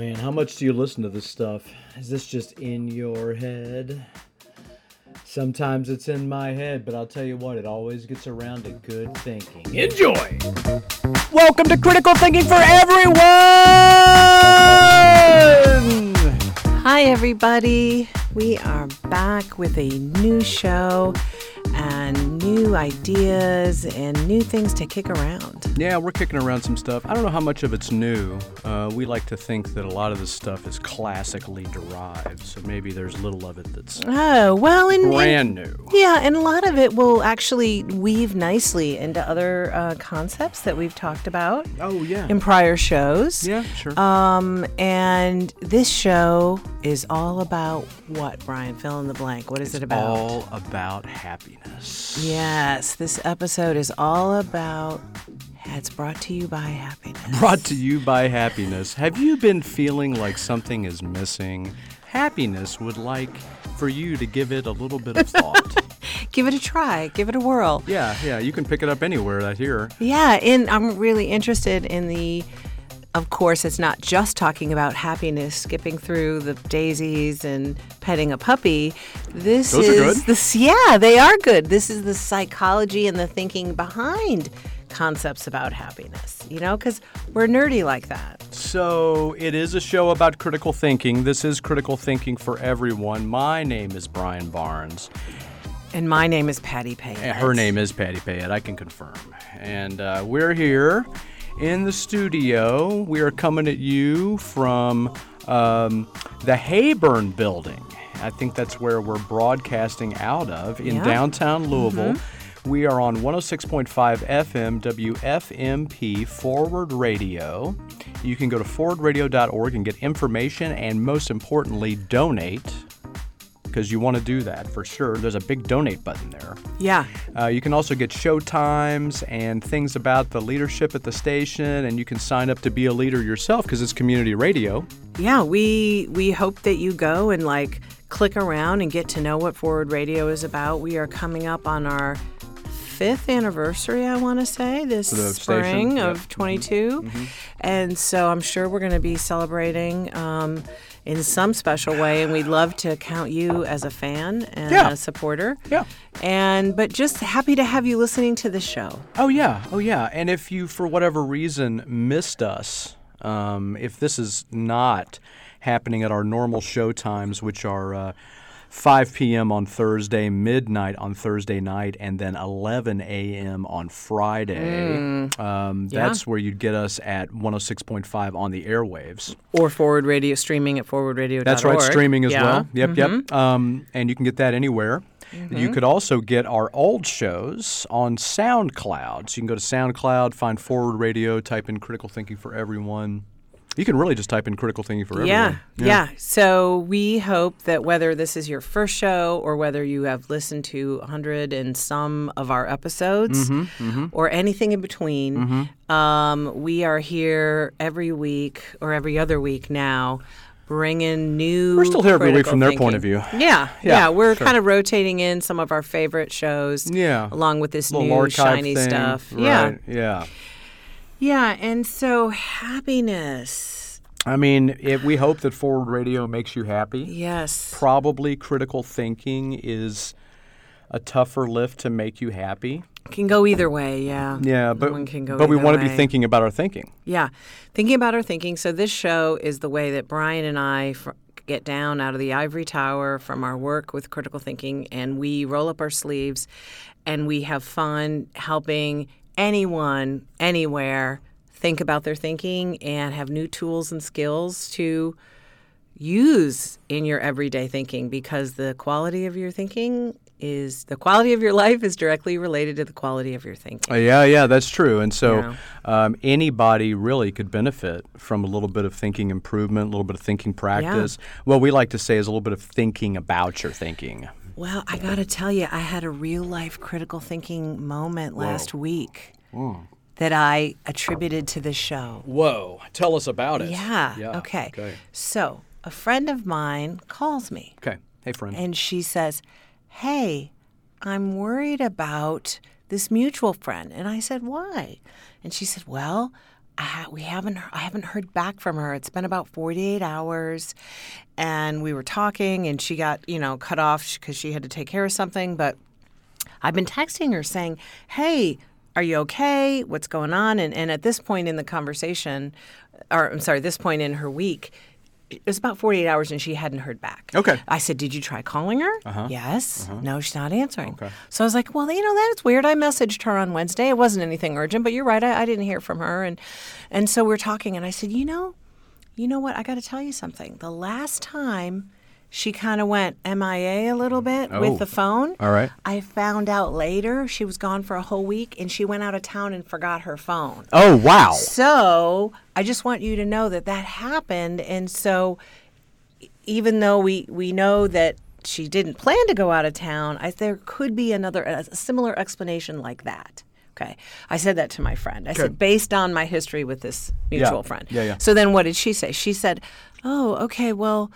man, how much do you listen to this stuff? Is this just in your head? Sometimes it's in my head, but I'll tell you what, it always gets around to good thinking. Enjoy! Welcome to Critical Thinking for Everyone! Hi, everybody. We are back with a new show and new ideas and new things to kick around. Yeah, we're kicking around some stuff. I don't know how much of it's new. Uh, we like to think that a lot of this stuff is classically derived, so maybe there's little of it that's Oh, well, and, and- brand new. yeah, and a lot of it will actually weave nicely into other uh, concepts that we've talked about Oh, yeah. in prior shows. Yeah, sure. Um, and this show is all about what, Brian? Fill in the blank. What is it about? All about happiness. Yes, this episode is all about. It's brought to you by happiness. Brought to you by happiness. Have you been feeling like something is missing? Happiness would like for you to give it a little bit of thought. Give it a try. Give it a whirl. yeah, yeah, you can pick it up anywhere out here. Yeah, and I'm really interested in the. Of course, it's not just talking about happiness, skipping through the daisies and petting a puppy. This Those are is good. this. Yeah, they are good. This is the psychology and the thinking behind concepts about happiness. You know, because we're nerdy like that. So, it is a show about critical thinking. This is critical thinking for everyone. My name is Brian Barnes. And my name is Patty Payette. And Her name is Patty Payette, I can confirm. And uh, we're here in the studio. We are coming at you from um, the Hayburn building. I think that's where we're broadcasting out of in Yeah. downtown Louisville. We are on 106.5 FM WFMP Forward Radio. You can go to forwardradio.org and get information and, most importantly, donate because you want to do that for sure. There's a big donate button there. Yeah. Uh, you can also get show times and things about the leadership at the station, and you can sign up to be a leader yourself because it's community radio. Yeah, we we hope that you go and like click around and get to know what Forward Radio is about. We are coming up on our fifth anniversary, I want to say, this the spring station, yep. of 22. And so I'm sure we're going to be celebrating um, in some special way, and we'd love to count you as a fan and Yeah. a supporter. Yeah. And but just happy to have you listening to the show. Oh yeah, oh yeah. And if you, for whatever reason, missed us, um, if this is not happening at our normal show times, which are uh, 5 p.m. on Thursday, midnight on Thursday night, and then 11 a.m. on Friday, um, Yeah. that's where you'd get us at 106.5 on the airwaves. Or Forward Radio streaming at forwardradio.org. That's right, streaming as Yeah. well. Yep, yep. Um, and you can get that anywhere. You could also get our old shows on SoundCloud. So you can go to SoundCloud, find Forward Radio, type in Critical Thinking for Everyone. You can really just type in Critical Thinking for Yeah, Everyone. yeah. So we hope that whether this is your first show or whether you have listened to hundred and some of our episodes Mm-hmm, or anything in between, um, we are here every week or every other week now. Bringing new. We're still here every week from their point of view. Yeah, Yeah, yeah. we're sure. kind of rotating in some of our favorite shows. Yeah. along with this new shiny thing. stuff. Right, yeah. yeah. Yeah, and so happiness. I mean, it, we hope that Forward Radio makes you happy. Yes. Probably critical thinking is a tougher lift to make you happy. Can go either way, yeah. Yeah, but, One can go but we want to be thinking about our thinking. Yeah, thinking about our thinking. So this show is the way that Brian and I fr- get down out of the ivory tower from our work with critical thinking, and we roll up our sleeves, and we have fun helping anyone, anywhere, think about their thinking and have new tools and skills to use in your everyday thinking because the quality of your thinking is the quality of your life is directly related to the quality of your thinking. Uh, yeah, yeah, that's true. And so Yeah. um, anybody really could benefit from a little bit of thinking improvement, a little bit of thinking practice. What we like to say is a little bit of thinking about your thinking. Well, I got to tell you, I had a real life critical thinking moment last week hmm. that I attributed to the show. Whoa, tell us about it. Yeah. Yeah, Okay. okay. So, a friend of mine calls me Okay. Hey, friend. and she says, Hey, I'm worried about this mutual friend. And I said, Why? And she said, Well, We haven't I haven't heard back from her. It's been about 48 hours and we were talking and she got, you know, cut off cuz she had to take care of something, but I've been texting her saying, "Hey, are you okay? What's going on?" And and at this point in the conversation or I'm sorry, this point in her week, it was about 48 hours and she hadn't heard back. Okay. I said, Did you try calling her? Uh-huh. Yes. Uh-huh. No, she's not answering. Okay. So I was like, Well, you know, that's weird. I messaged her on Wednesday. It wasn't anything urgent, but you're right. I, I didn't hear from her. And, and so we're talking, and I said, You know, you know what? I got to tell you something. The last time she kind of went MIA a little bit Oh. with the phone. All right. I found out later she was gone for a whole week and she went out of town and forgot her phone. Oh wow. So I just want you to know that that happened, and so even though we we know that she didn't plan to go out of town, I, there could be another a similar explanation like that. Okay, I said that to my friend. I said based on my history with this mutual friend. Yeah, yeah. So then what did she say? She said, "Oh, okay, well."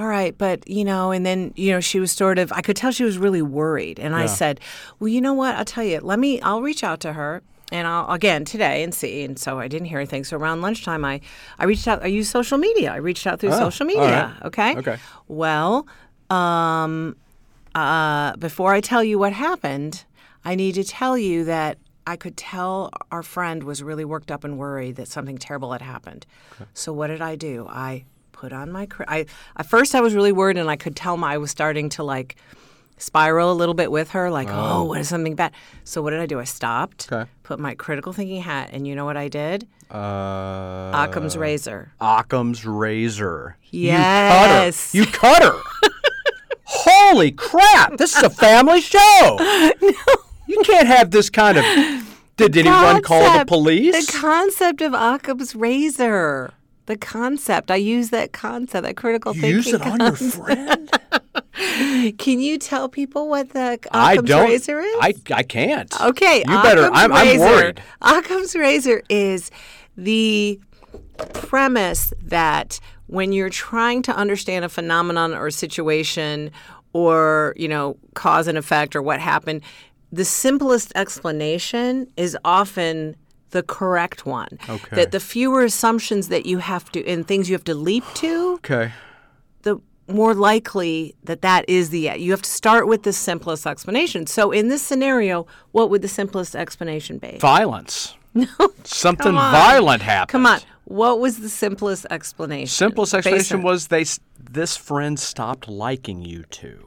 All right, but you know, and then you know, she was sort of. I could tell she was really worried, and I said, "Well, you know what? I'll tell you. Let me. I'll reach out to her, and I'll again today and see. And so I didn't hear anything. So around lunchtime, I, I reached out. I used social media. I reached out through social Oh, all media. right. Okay. Okay. Well, um, uh, before I tell you what happened, I need to tell you that I could tell our friend was really worked up and worried that something terrible had happened. Okay. So what did I do? I put on my. cr- I at first I was really worried, and I could tell my I was starting to like spiral a little bit with her, like, oh, what is something bad? So what did I do? I stopped, Okay. put my critical thinking hat, and you know what I did? Uh, Occam's razor. Occam's razor. Yes. You cut her. You cut her. Holy crap! This is a family show. no. You can't have this kind of. Did anyone call the police? The concept of Occam's razor. The concept. I use that concept, that critical You thinking. use it on your friend? Can you tell people what the I Occam's don't. razor is? I, I can't. okay. You better. I'm, I'm razor. worried. Occam's razor is the premise that when you're trying to understand a phenomenon or situation or, you know, cause and effect or what happened, the simplest explanation is often the correct one. Okay. That the fewer assumptions that you have to and things you have to leap to, Okay. the more likely that that is the you have to start with the simplest explanation. So in this scenario, what would the simplest explanation be? Violence. No. Something violent happened. Come on. What was the simplest explanation? Simplest explanation on- was they this friend stopped liking you two.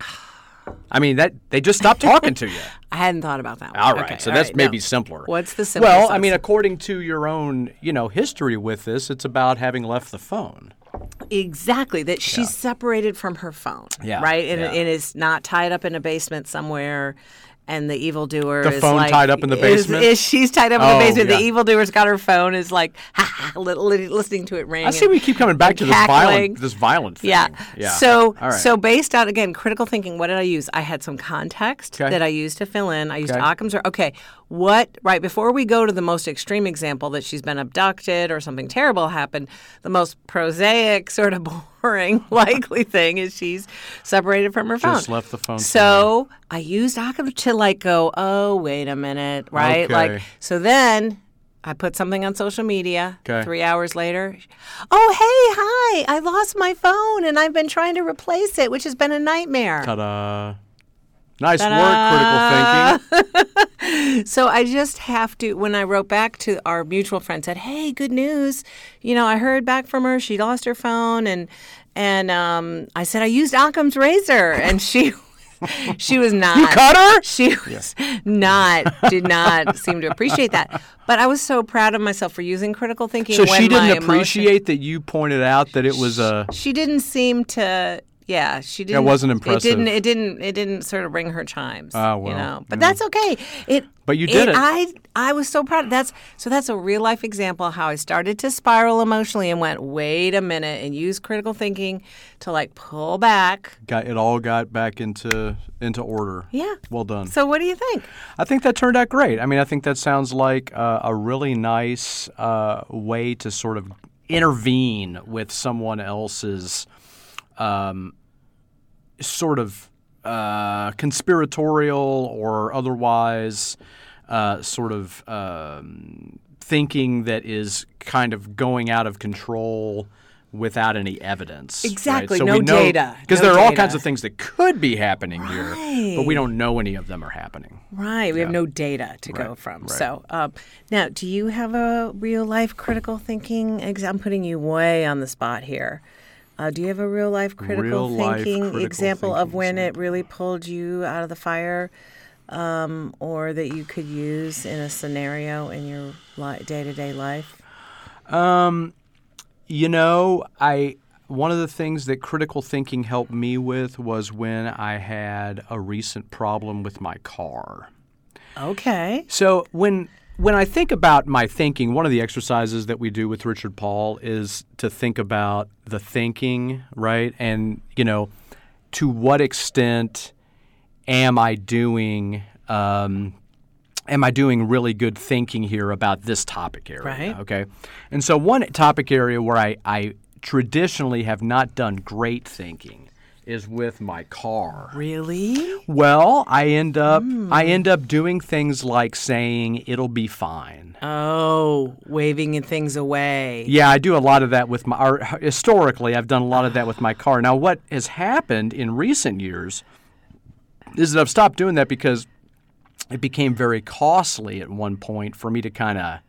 I mean that they just stopped talking to you. I hadn't thought about that one. All right, Okay, so all that's right, maybe no. simpler. What's the simplest? Well, I mean, according to your own, you know, history with this, it's about having left the phone. exactly that she's separated from her phone. Yeah, Right, and yeah. it is not tied up in a basement somewhere. And the evildoer The is phone like, tied up in the basement? Is, she's tied up in Oh, the basement? yeah. The evildoer's got her phone. Is like ha, ha, li- li- listening to it ring. I see we keep coming back to this violent, this violent thing. Yeah. yeah. So right. so based on again critical thinking, what did I use? I had some context Okay. that I used to fill in. I used Okay. Occam's. Okay, what right before we go to the most extreme example that she's been abducted or something terrible happened, the most prosaic sort of boring likely thing is she's separated from her phone. Just left the phone So I used Occam to like go, oh wait a minute, right? Okay. Like so then. I put something on social media. Okay. Three hours later, oh hey, hi! I lost my phone and I've been trying to replace it, which has been a nightmare. Ta-da. Nice work, critical thinking. So I just have to. When I wrote back to our mutual friend, said, "Hey, good news! You know, I heard back from her. She lost her phone, and and um, I said I used Occam's razor, and she." She was not. You cut her? She was not. Did not seem to appreciate that. But I was so proud of myself for using critical thinking. So she didn't emotion- appreciate that you pointed out that it was a. she didn't seem to yeah she didn't wasn't impressive. it didn't it didn't it didn't sort of ring her chimes Ah, you well, know but that's okay it But you did it. i i was so proud that's so that's a real life example of how i started to spiral emotionally and went wait a minute and use critical thinking to like pull back Got it all got back into into order. yeah Well done. so what do you think I think that turned out great. I mean, I think that sounds like uh, a really nice uh, way to sort of intervene with someone else's um, sort of uh, conspiratorial or otherwise uh, sort of um, thinking that is kind of going out of control without any evidence. right? Exactly, So no know, data, Because no there are all kinds of things that could be happening here, but we don't know any of them are happening. Right. We have no data to go from. right. So, um, now, do you have a real life critical thinking? I'm putting you way on the spot here. Uh, do you have a real life critical Real life thinking critical example of thinking when it really pulled you out of the fire, um, or that you could use in a scenario in your day to day life? You know, I one of the things that critical thinking helped me with was when I had a recent problem with my car. Okay. So when when I think about my thinking, one of the exercises that we do with Richard Paul is to think about the thinking, right? And you know, to what extent am I doing? Um, am I doing really good thinking here about this topic area? Right. Okay. And so one topic area where I, I traditionally have not done great thinking is with my car. Really? Well, I end up I Hmm. end up doing things like saying it'll be fine. Oh, waving things away. Yeah, I do a lot of that with my or historically I've done a lot of that with my car. Now what has happened in recent years is that I've stopped doing that because it became very costly at one point for me to kind of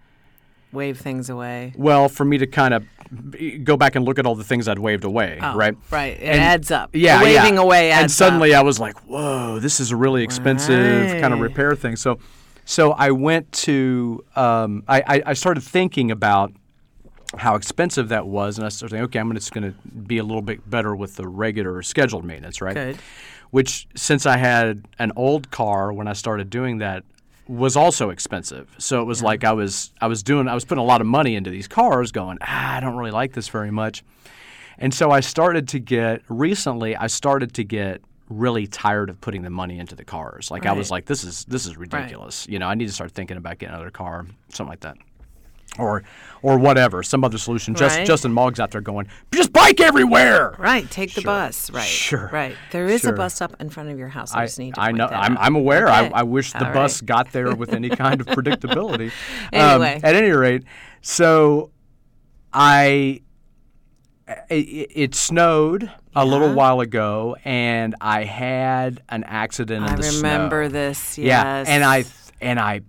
Wave things away. well, for me to kind of go back and look at all the things I'd waved away, Oh, right? Right. It And- adds up. Yeah, The waving yeah. away adds And suddenly up. I was like, "Whoa, this is a really expensive kind of repair thing." So, so I went to um, I, I I started thinking about how expensive that was, and I started thinking, okay, I'm just going to be a little bit better with the regular scheduled maintenance, right? Good. Which, since I had an old car when I started doing that, was also expensive. So it was like I was I was doing I was putting a lot of money into these cars, going, ah, I don't really like this very much. And so I started to get recently. I started to get really tired of putting the money into the cars. Like I was like, this is this is ridiculous. You know, I need to start thinking about getting another car, something like that, or or whatever, some other solution. Just Right. Justin Moggs out there going, just bike everywhere. Right, take the Sure. bus. Right, Sure. right. There is Sure. a bus up in front of your house. I, I, just need to I know. that I'm. I'm aware. I, Okay. I wish the All bus got there with any kind of predictability. Anyway. Um, at any rate, so I it, it snowed a little while ago, and I had an accident in I the remember this. Yes. Yeah, and I and I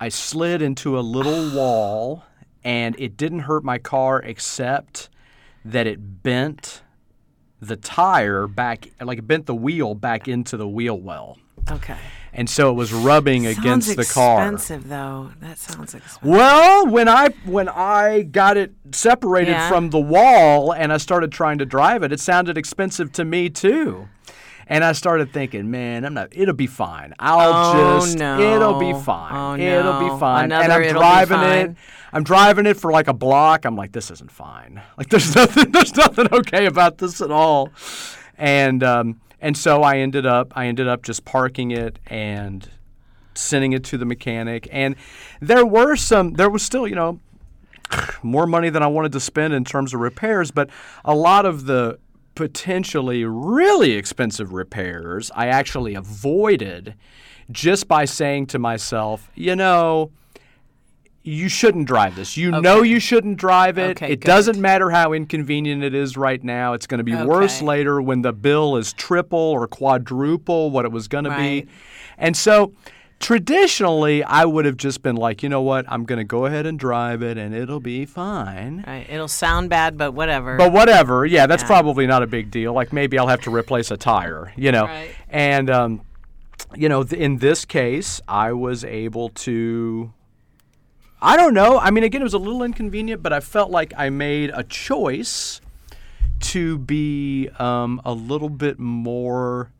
I slid into a little wall, and it didn't hurt my car except that it bent the tire back, like it bent the wheel back into the wheel well, Okay. and so it was rubbing against the car. expensive, though. That sounds expensive. Well, when I when I got it separated Yeah. from the wall and I started trying to drive it, it sounded expensive to me too. And I started thinking, man, I'm not. It'll be fine. I'll Oh, just. no. It'll be fine. Oh, It'll no. be fine. and I'm driving it. I'm driving it for like a block. I'm like, this isn't fine. Like, there's nothing. There's nothing okay about this at all. And um, and so I ended up. I ended up just parking it and sending it to the mechanic. And there were some. There was still, you know, more money than I wanted to spend in terms of repairs, but a lot of the potentially really expensive repairs I actually avoided just by saying to myself, you know, you shouldn't drive this. You know you shouldn't drive it. Okay, it good. doesn't matter how inconvenient it is right now. It's going to be worse later when the bill is triple or quadruple what it was going to be. And so traditionally, I would have just been like, you know what? I'm going to go ahead and drive it and it'll be fine. Right. It'll sound bad, but whatever. But whatever, yeah, that's Yeah. probably not a big deal. Like maybe I'll have to replace a tire, you know. Right. And um, you know, th- in this case, I was able to. I don't know. I mean, again, it was a little inconvenient, but I felt like I made a choice to be um, a little bit more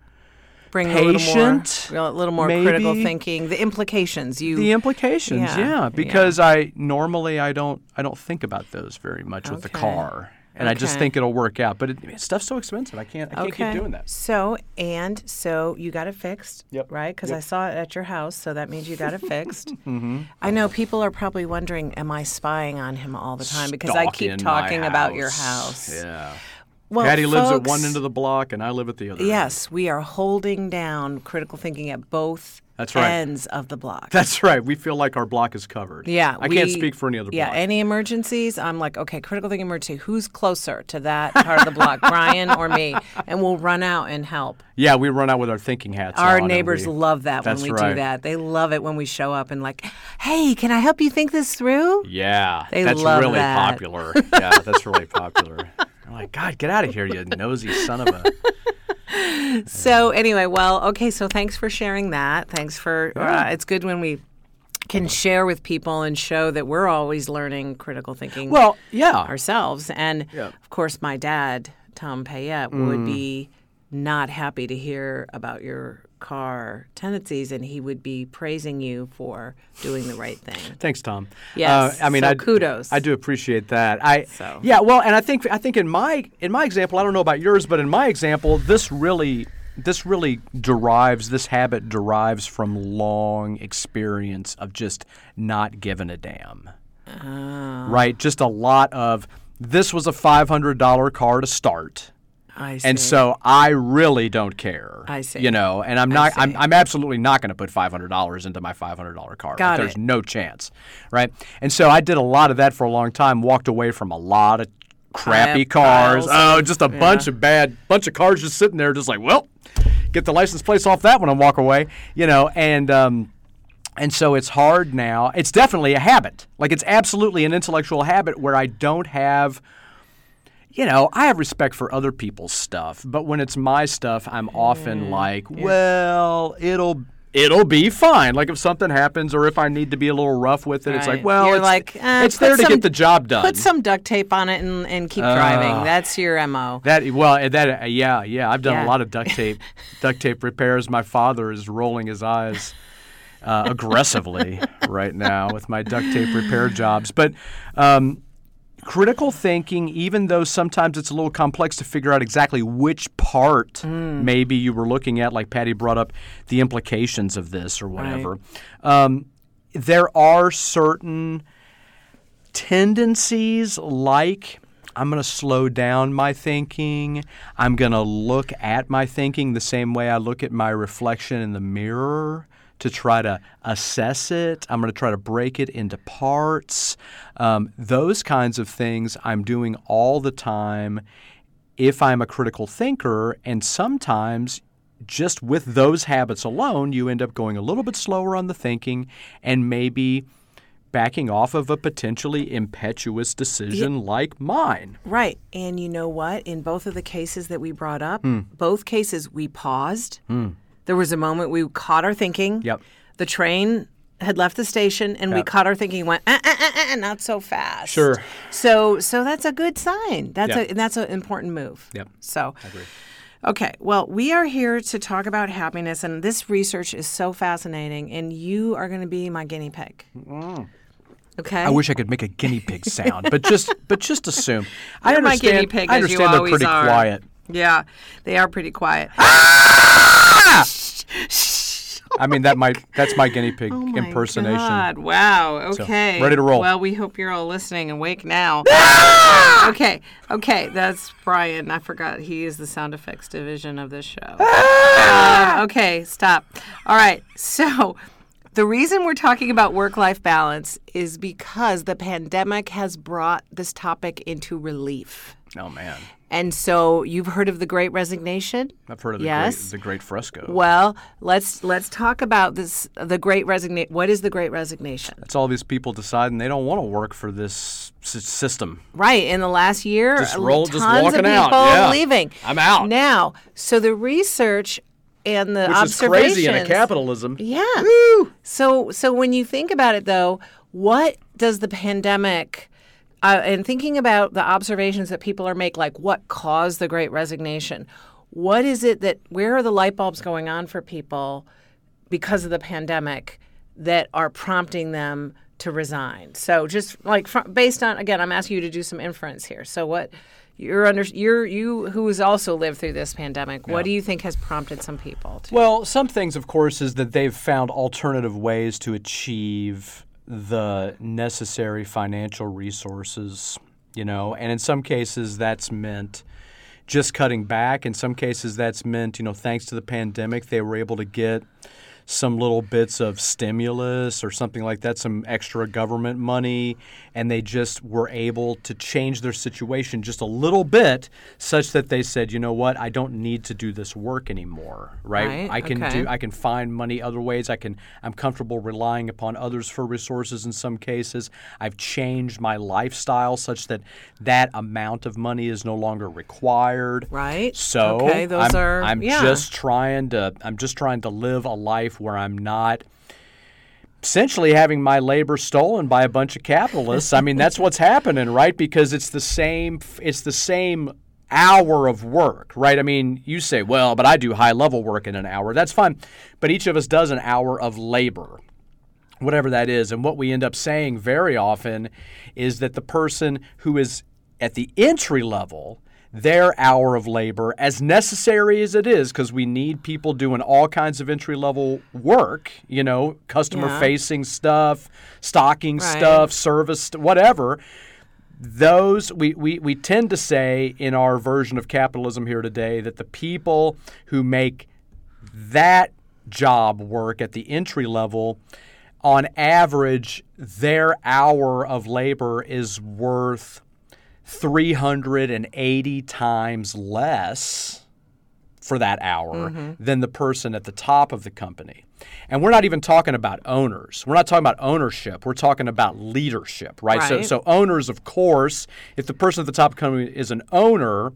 Bring a little patient, more, a little more critical thinking. The implications. You. the implications Yeah, yeah, yeah. because i normally i don't i don't think about those very much with the car and i just think it'll work out but it, stuff's so expensive i can't i can't okay. keep doing that So and so you got it fixed, Yep. right? Because I saw it at your house, so that means you got it fixed. Mm-hmm. I know people are probably wondering, am I spying on him all the time? Because I keep talking about your house. yeah Well, patty lives at one end of the block and i live at the other end. Yes, we are holding down critical thinking at both That's right. ends of the block. That's right. We feel like our block is covered. yeah, I can't speak for any other block. Yeah, block. any emergencies, I'm like, okay, critical thinking emergency. Who's closer to that part of the block, Brian or me? And we'll run out and help. yeah, we run out with our thinking hats. Our neighbors we- love that when we do right. that. They love it when we show up and like, hey, can I help you think this through? Yeah, They that's love really that. popular. yeah, that's really popular. I'm like, God, get out of here, you nosy son of a. So anyway, well, okay. So thanks for sharing that. Thanks for. Uh, it's good when we can share with people and show that we're always learning critical thinking. Well, yeah. ourselves. And Yeah. of course, my dad, Tom Payette, would be not happy to hear about your car tendencies, and he would be praising you for doing the right thing. Thanks, Tom. Yes, Uh, I mean, so I, kudos. I do appreciate that. I So. yeah. Well, and I think I think in my in my example, I don't know about yours, but in my example, this really this really derives this habit derives from long experience of just not giving a damn. Ah. Right. Just a lot of this was a five hundred dollar car to start. I see. And so I really don't care. I see. You know, and I'm not. I'm. I'm absolutely not going to put five hundred dollars into my five hundred dollar car. Like, Got There's it. no chance, right? And so I did a lot of that for a long time. Walked away from a lot of crappy cars. piles Oh, just a bunch of bad, bunch of cars just sitting there, just like, well, get the license plates off that one and walk away. You know, and. um and so it's hard now. It's definitely a habit. Like it's absolutely an intellectual habit where I don't have you know, I have respect for other people's stuff, but when it's my stuff, I'm often like, well, it'll it'll be fine. Like if something happens or if I need to be a little rough with it, it's like, well, You're it's, like, eh, it's there to some- get the job done. Put some duct tape on it and, and keep driving. That's your mo. that well, that uh, yeah, yeah. I've done Yeah. a lot of duct tape, duct tape repairs. My father is rolling his eyes uh, aggressively right now with my duct tape repair jobs. But um, critical thinking, even though sometimes it's a little complex to figure out exactly which part maybe you were looking at, like Patty brought up the implications of this or whatever. Um, there are certain tendencies like I'm going to slow down my thinking. I'm going to look at my thinking the same way I look at my reflection in the mirror to try to assess it. I'm going to try to break it into parts. Um, those kinds of things I'm doing all the time if I'm a critical thinker. And sometimes just with those habits alone, you end up going a little bit slower on the thinking and maybe backing off of a potentially impetuous decision like mine. Right. And you know what? In both of the cases that we brought up, Hmm. both cases we paused. There was a moment we caught our thinking. Yep. The train had left the station and we caught our thinking went, uh, uh, uh, not so fast. Sure. So so that's a good sign. That's Yep. a that's an important move. Yep. So Okay, well, we are here to talk about happiness, and this research is so fascinating, and you are going to be my guinea pig. Okay. Mm. I wish I could make a guinea pig sound, but just but just assume. I You're my understand. guinea pig, I as you understand they're always pretty are. quiet. Yeah, they are pretty quiet. I mean that might that's my guinea pig impersonation. Oh my impersonation. God. Wow. Okay. ready to roll. Well, we hope you're all listening and awake now. Ah! okay. Okay. That's Brian. I forgot he is the sound effects division of this show. Ah! Uh, okay. Stop. All right. So. The reason we're talking about work life balance is because the pandemic has brought this topic into relief. Oh man, And so you've heard of the great resignation? I've heard of the Yes. great the great fresco. Well, let's let's talk about this the great resignation. What is the great resignation? It's all these people deciding they don't want to work for this s- system. Right. In the last year, Just roll- just tons walking of out, people yeah. leaving. I'm out. Now, so the research and the Which is crazy in a capitalism. Yeah. So so when you think about it though, what does the pandemic uh, and thinking about the observations that people are make like what caused the great resignation? What is it that where are the light bulbs going on for people because of the pandemic that are prompting them to resign? So just like fr- based on again, I'm asking you to do some inference here. So what you're under you're you who has also lived through this pandemic. What do you think has prompted some people to Well, some things, of course, is that they've found alternative ways to achieve the necessary financial resources, you know, and in some cases that's meant just cutting back. In some cases that's meant, you know, thanks to the pandemic, they were able to get some little bits of stimulus or something like that, some extra government money, and they just were able to change their situation just a little bit such that they said, you know what, I don't need to do this work anymore, right? Right, I can okay. do I can find money other ways. I can I'm comfortable relying upon others for resources in some cases. I've changed my lifestyle such that that amount of money is no longer required. Right. So Okay, those I'm, are- I'm yeah. just trying to I'm just trying to live a life where I'm not essentially having my labor stolen by a bunch of capitalists. I mean, that's what's happening, right? Because it's the same it's the same hour of work, right? I mean, you say, "Well, but I do high level work in an hour." That's fine. But each of us does an hour of labor whatever that is. And what we end up saying very often is that the person who is at the entry level, their hour of labor, as necessary as it is, because we need people doing all kinds of entry level work, you know, customer facing stuff, stocking Right. stuff, service, whatever. Those we, we, we tend to say in our version of capitalism here today that the people who make that job work at the entry level, on average, their hour of labor is worth 380 times less for that hour mm-hmm. than the person at the top of the company. And we're not even talking about owners. We're not talking about ownership. We're talking about leadership, right? So, so owners, of course, if the person at the top of the company is an owner,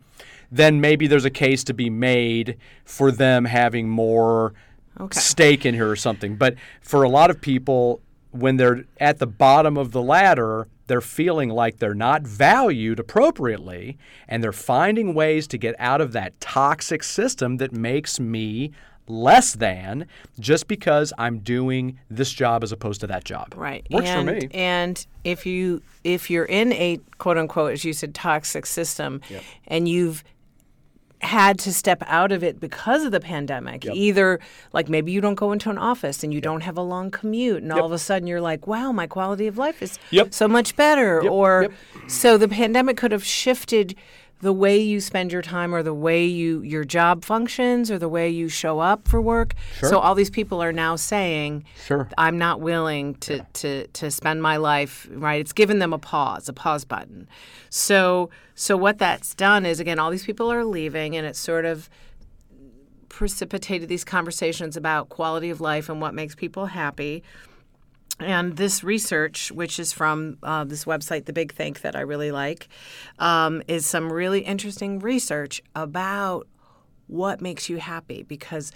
then maybe there's a case to be made for them having more Okay. stake in here or something. But for a lot of people, when they're at the bottom of the ladder, they're feeling like they're not valued appropriately, and they're finding ways to get out of that toxic system that makes me less than just because I'm doing this job as opposed to that job. Right. Works and, for me. And if you if you're in a quote unquote, as you said, toxic system, and you've had to step out of it because of the pandemic. Either like maybe you don't go into an office and you don't have a long commute and all of a sudden you're like, wow, my quality of life is Yep. so much better. Or Yep. so the pandemic could have shifted the way you spend your time or the way you your job functions or the way you show up for work. Sure. So all these people are now saying Sure. I'm not willing to, to, to spend my life right. It's given them a pause, a pause button. So so what that's done is again, all these people are leaving, and it's sort of precipitated these conversations about quality of life and what makes people happy. And this research, which is from uh, this website, The Big Think, that I really like, um, is some really interesting research about what makes you happy because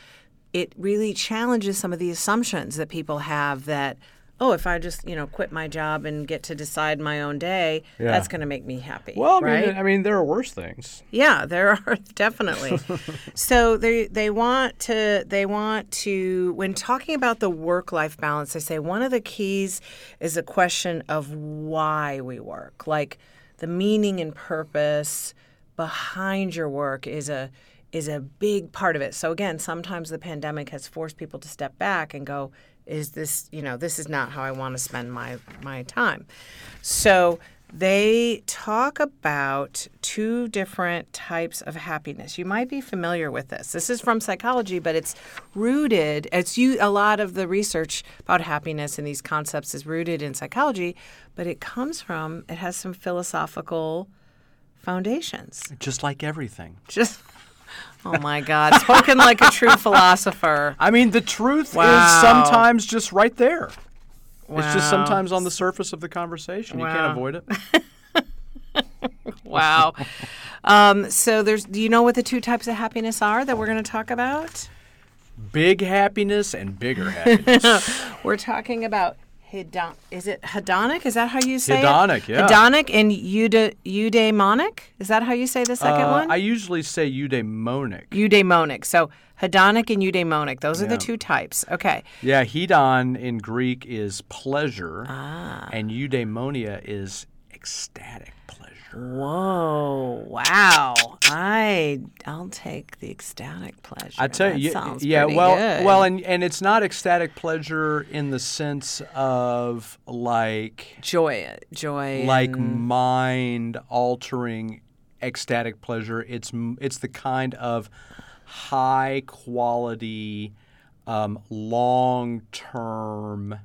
it really challenges some of the assumptions that people have that, oh, if I just you know quit my job and get to decide my own day, Yeah. that's going to make me happy. Well, I right? mean, I mean, there are worse things. Yeah, there are definitely. so they they want to they want to when talking about the work life balance, they say one of the keys is a question of why we work. Like the meaning and purpose behind your work is a is a big part of it. So again, sometimes the pandemic has forced people to step back and go, is this, you know, this is not how I want to spend my my time. So they talk about two different types of happiness. You might be familiar with this. This is from psychology, but it's rooted. It's you. A lot of the research about happiness and these concepts is rooted in psychology, but it comes from. It has some philosophical foundations. Just like everything. Just. Oh my God! Spoken like a true philosopher. I mean, the truth Wow. is sometimes just right there. It's just sometimes on the surface of the conversation. You can't avoid it. Wow. Um, so there's. Do you know what the two types of happiness are that we're going to talk about? Big happiness and bigger happiness. We're talking about hedon. Is it hedonic? Is that how you say Hedonic, it? yeah. Hedonic and euda- eudaimonic. Is that how you say the second Uh, one? I usually say eudaimonic. eudaimonic. So hedonic and eudaimonic. Those are the two types. Okay. Yeah, hedon in Greek is pleasure, Ah. and eudaimonia is ecstatic pleasure. Whoa! Wow! I I'll take the ecstatic pleasure. I tell That you, yeah, well, good. well, and and it's not ecstatic pleasure in the sense of like joy, joy, like mind altering ecstatic pleasure. It's it's the kind of high quality um, long term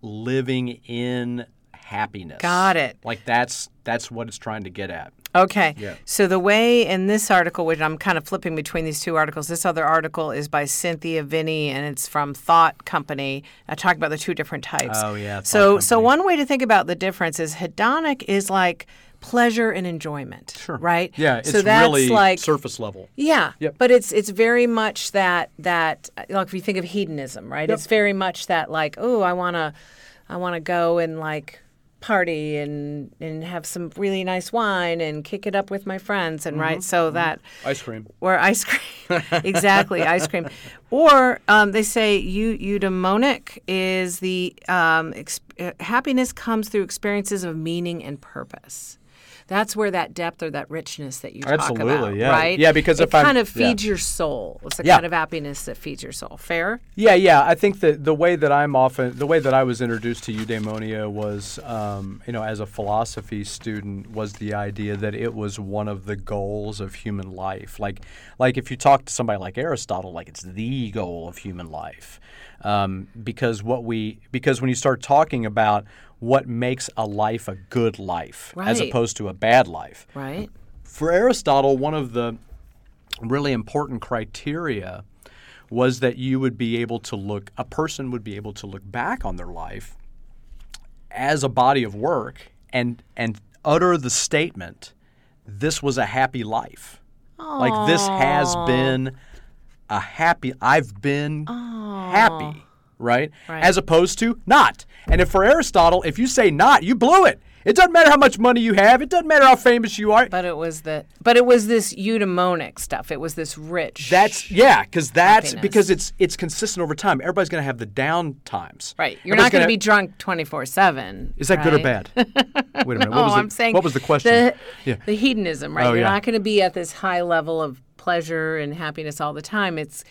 living in happiness. Got it. Like that's that's what it's trying to get at. Okay. Yeah. So the way in this article, which I'm kind of flipping between these two articles, this other article is by Cynthia Vinney and it's from Thought Company. I talk about the two different types. Oh, yeah, Thought So so one way to think about the difference is hedonic is like pleasure and enjoyment. Sure. Right. Yeah, it's so that's really like surface level. yeah, Yep. but it's it's very much that that like if you think of hedonism, right? It's very much that like oh I wanna I wanna go and like party and and have some really nice wine and kick it up with my friends and right so that Ice cream. or ice cream. Exactly ice cream. Or um, they say eu- eudaimonic is the um, ex- uh, happiness comes through experiences of meaning and purpose that's where that depth or that richness that you talk Absolutely, about, yeah. right? Yeah, because it if I'm- kind of yeah. feeds your soul. It's the Yeah. kind of happiness that feeds your soul. Fair? Yeah, yeah. I think that the way that I'm often, the way that I was introduced to eudaimonia was, um, you know, as a philosophy student, was the idea that it was one of the goals of human life. Like, like if you talk to somebody like Aristotle, like it's the goal of human life, um, because what we, because when you start talking about what makes a life a good life as opposed to a bad life, Right? for Aristotle, one of the really important criteria was that you would be able to look, a person would be able to look back on their life as a body of work and and utter the statement, "This was a happy life." Like this has been a happy. I've been happy, right? Right. As opposed to not. And if for Aristotle, if you say not, you blew it. It doesn't matter how much money you have. It doesn't matter how famous you are. But it was the but it was this eudaimonic stuff. It was this rich. That's yeah, because that's Happiness. because it's it's consistent over time. Everybody's going to have the down times. right. You're Everybody's not going to be drunk twenty four seven. Is that good or bad? Wait a minute. What Oh, was the, I'm saying what was the question? The, yeah. the hedonism, right? Oh, You're yeah. not going to be at this high level of pleasure and happiness all the time. It's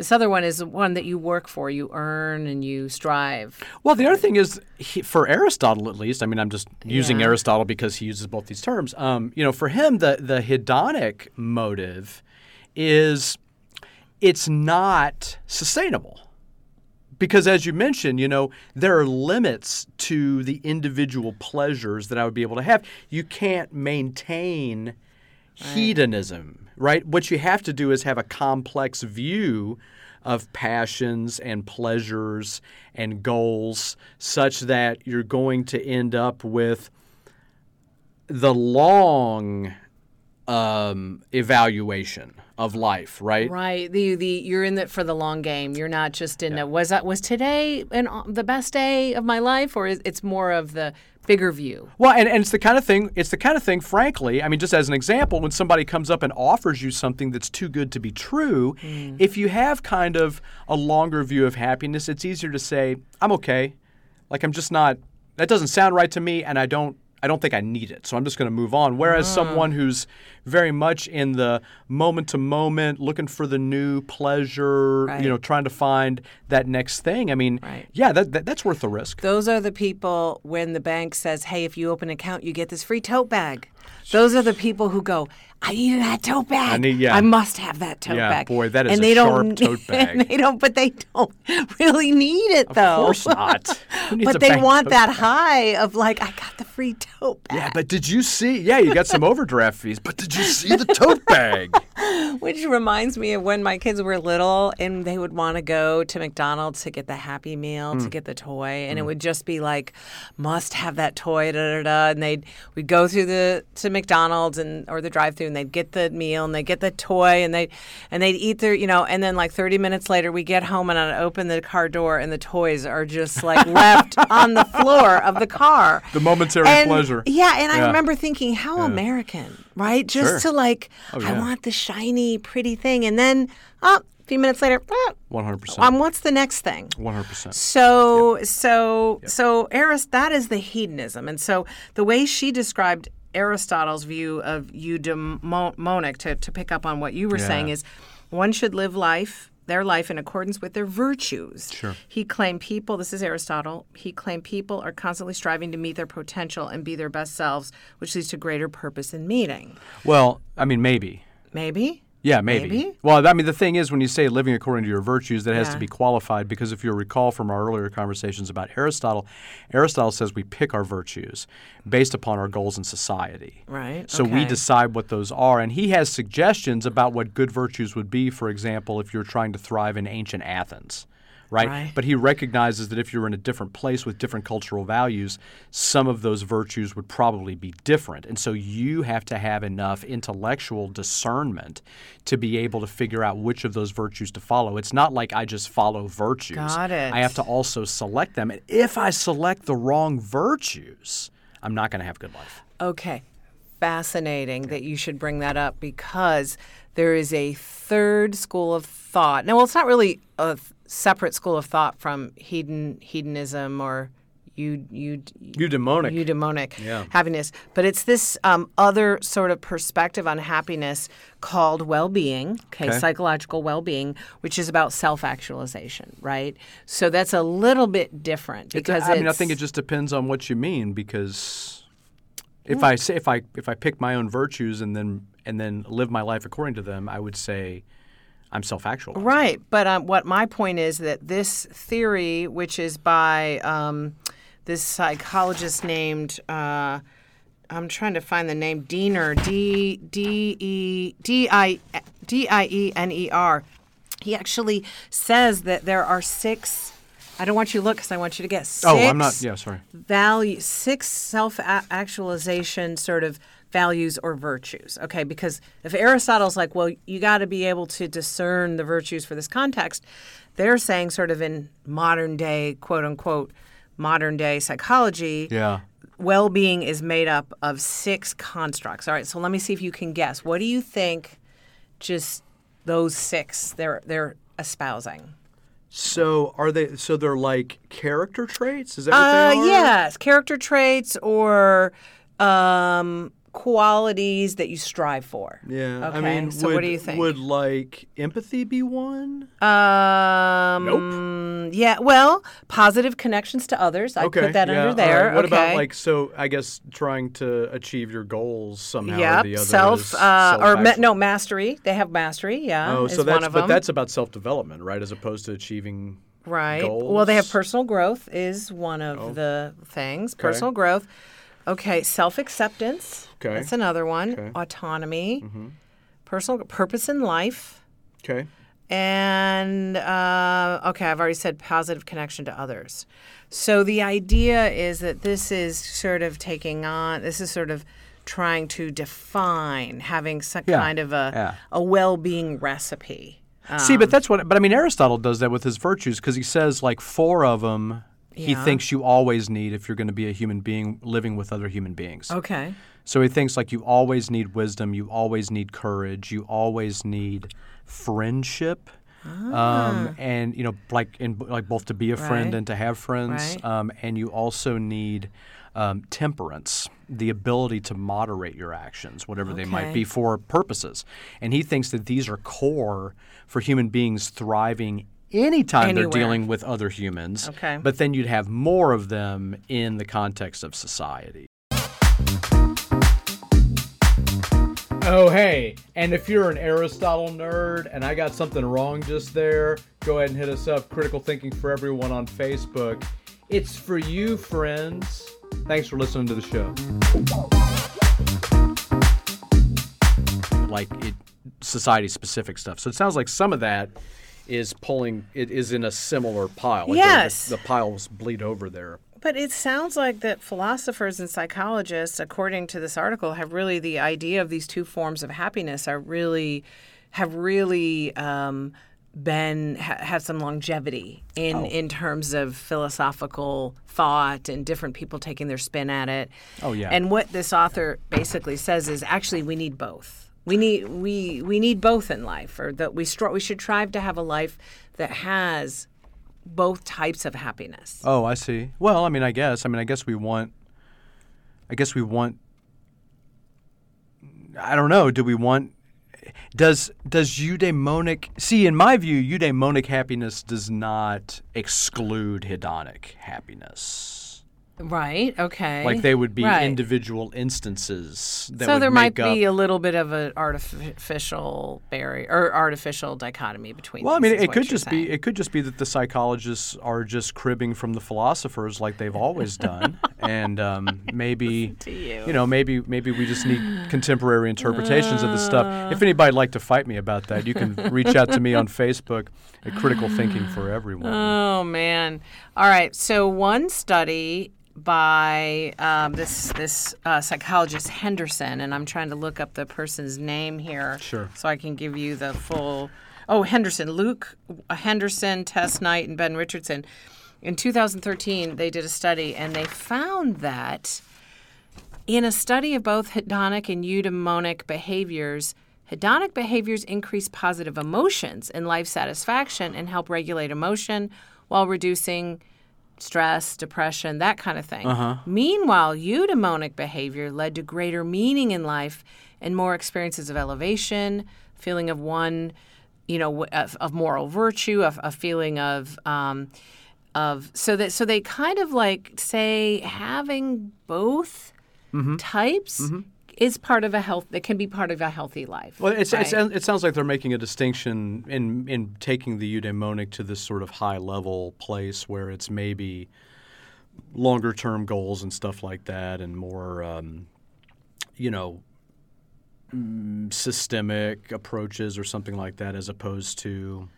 this other one is one that you work for, you earn and you strive. Well, the other thing is, he, for Aristotle at least, I mean, I'm just using Yeah. Aristotle because he uses both these terms. Um, you know, for him, the the hedonic motive is it's not sustainable. Because as you mentioned, you know, there are limits to the individual pleasures that I would be able to have. You can't maintain hedonism, right? What you have to do is have a complex view of passions and pleasures and goals such that you're going to end up with the long um, evaluation of life, right? Right. The the you're in it for the long game. You're not just in a was that was today an, the best day of my life or is it's more of the bigger view. Well, and, and it's the kind of thing. It's the kind of thing. Frankly, I mean, just as an example, when somebody comes up and offers you something that's too good to be true, hmm. if you have kind of a longer view of happiness, it's easier to say, "I'm okay." Like I'm just not. That doesn't sound right to me, and I don't. I don't think I need it, so I'm just going to move on. Whereas ah. someone who's very much in the moment to moment, looking for the new pleasure, Right. you know, trying to find that next thing. I mean, Right. yeah, that, that that's worth the risk. Those are the people when the bank says, "Hey, if you open an account, you get this free tote bag." Those are the people who go, "I need that tote bag. I need- yeah. I must have that tote Yeah, bag." boy, that is and a they sharp don't, tote bag. And they don't, but they don't really need it though. Of course not. Who needs a but they want that bag? high of like, I got the free tote bag. Yeah, but did you see? Yeah, you got some overdraft fees, but did you see the tote bag? Which reminds me of when my kids were little and they would want to go to McDonald's to get the Happy Meal, Mm. to get the toy, and it would just be like, must have that toy, da da da. And they'd we'd go through the to McDonald's and or the drive through and they'd get the meal and they would get the toy and they and they'd eat their you know and then like 30 minutes later we get home and I open the car door and the toys are just like left on the floor of the car. The momentary And- pleasure. Yeah, and I remember thinking, how American, right? Just Sure. to like, Oh, I want the shiny, pretty thing, and then oh, a few minutes later, ah, One hundred percent. um, what's the next thing? One hundred percent. So, so, so, Eris, that is the hedonism, and so the way she described Aristotle's view of eudaimonic, to to pick up on what you were saying, is one should live life. Their life in accordance with their virtues. Sure. He claimed people, this is Aristotle, he claimed people are constantly striving to meet their potential and be their best selves, which leads to greater purpose and meaning. Well, I mean, maybe. Maybe? Yeah, maybe. Maybe? Well, I mean, the thing is, when you say living according to your virtues, that has Yeah. to be qualified because if you recall from our earlier conversations about Aristotle, Aristotle says we pick our virtues based upon our goals in society. Right. So we decide what those are. And he has suggestions about what good virtues would be, for example, if you're trying to thrive in ancient Athens. Right? Right. But he recognizes that if you're in a different place with different cultural values, some of those virtues would probably be different. And so you have to have enough intellectual discernment to be able to figure out which of those virtues to follow. It's not like I just follow virtues. Got it. I have to also select them. And if I select the wrong virtues, I'm not going to have a good life. Okay. Fascinating that you should bring that up because there is a third school of thought. Now, well, it's not really a separate school of thought from hedon hedonism or eu, eu, Eudaimonic. eudaimonic Yeah. happiness, but it's this um, other sort of perspective on happiness called well-being, okay, Okay. psychological well-being, which is about self-actualization, right? So that's a little bit different because I mean, I think it just depends on what you mean because if I say if I if I pick my own virtues and then and then live my life according to them, I would say I'm self-actual. Right, but um, what my point is that this theory, which is by um, this psychologist named, uh, I'm trying to find the name Diener, D D E D I D I E N E R. He actually says that there are six. I don't want you to look because I want you to guess. six Oh, I'm not. Yeah, sorry. value six self-actualization sort of values or virtues okay because if aristotle's like well you got to be able to discern the virtues for this context they're saying sort of in modern day quote unquote modern day psychology Yeah. well-being is made up of six constructs all right so let me see if you can guess what do you think just those six they're they're espousing So are they? So they're like character traits? Is that what Uh, they are? yes, character traits or um, qualities that you strive for. Yeah. Okay. I mean, so would, what do you think? Would like empathy be one? um, nope. Yeah. Well, positive connections to others. I okay. put that yeah, under there. right. What okay. about like so? I guess trying to achieve your goals somehow or Yep. the other. Self uh, or ma- no mastery. They have mastery. Yeah. Oh, so one that's but them. that's about self-development, right? As opposed to achieving Right. Well, they have personal growth is one of Oh. the things. Personal growth. Okay, self-acceptance. Okay. That's another one. Okay. Mm-hmm. Autonomy. Personal purpose in life. Okay. And uh, okay, I've already said positive connection to others. So the idea is that this is sort of taking on. This is sort of trying to define having some Yeah, kind of a yeah. a well-being recipe. See, but that's what. But I mean, Aristotle does that with his virtues because he says like four of them. He Yeah. thinks you always need if you're going to be a human being living with other human beings. Okay. So he thinks like you always need wisdom, you always need courage, you always need friendship. Um, and you know, like in like both to be a friend Ah. Right. and to have friends, Right. um, and you also need um, temperance, the ability to moderate your actions, whatever they might be, for purposes. And he thinks that these are core for human beings thriving anytime Anywhere. they're dealing with other humans. Okay. But then you'd have more of them in the context of society. Oh, hey, and if you're an Aristotle nerd and I got something wrong just there, go ahead and hit us up, Critical Thinking for Everyone on Facebook. It's for you, friends. Thanks for listening to the show. like it, society specific stuff. So it sounds like some of that is pulling it is in a similar pile. Like the- Yes. the, piles bleed over there. But it sounds like that philosophers and psychologists, according to this article, have really the idea of these two forms of happiness are really have really um, been ha- have some longevity in Oh. in terms of philosophical thought and different people taking their spin at it. Oh, yeah. And what this author basically says is actually we need both. We need we we need both in life, or that we str- we should strive to have a life that has both types of happiness. Oh, I see. Well, I mean, I guess. I mean, I guess we want. I guess we want. I don't know. Do we want? Does does eudaimonic see? In my view, eudaimonic happiness does not exclude hedonic happiness. Right. Okay. Like they would be Right. individual instances. That so there might be a little bit of an artificial barrier or artificial dichotomy between. Well, I mean, it could just saying. be it could just be that the psychologists are just cribbing from the philosophers like they've always done, and um, maybe you. know maybe maybe we just need contemporary interpretations of the Uh. stuff. If anybody'd like to fight me about that, you can reach out to me on Facebook at Critical Thinking for Everyone. Oh man! All right. So one study by um, this this uh, psychologist Henderson, and I'm trying to look up the person's name here, Sure. so I can give you the full. Oh, Henderson, Luke Henderson, Tess Knight, and Ben Richardson. In 2013, they did a study, and they found that in a study of both hedonic and eudaimonic behaviors, hedonic behaviors increase positive emotions and life satisfaction and help regulate emotion while reducing stress, depression, that kind of thing. Meanwhile, eudaimonic behavior led to greater meaning in life and more experiences of elevation, feeling of one, you know, of, of moral virtue, of a feeling of um, of so that so they kind of like say having both Mm-hmm. types is part of a health that can be part of a healthy life. Well, right? it sounds like they're making a distinction in in taking the eudaimonic to this sort of high level place where it's maybe longer term goals and stuff like that, and more, um, you know, mm, systemic approaches or something like that, as opposed to,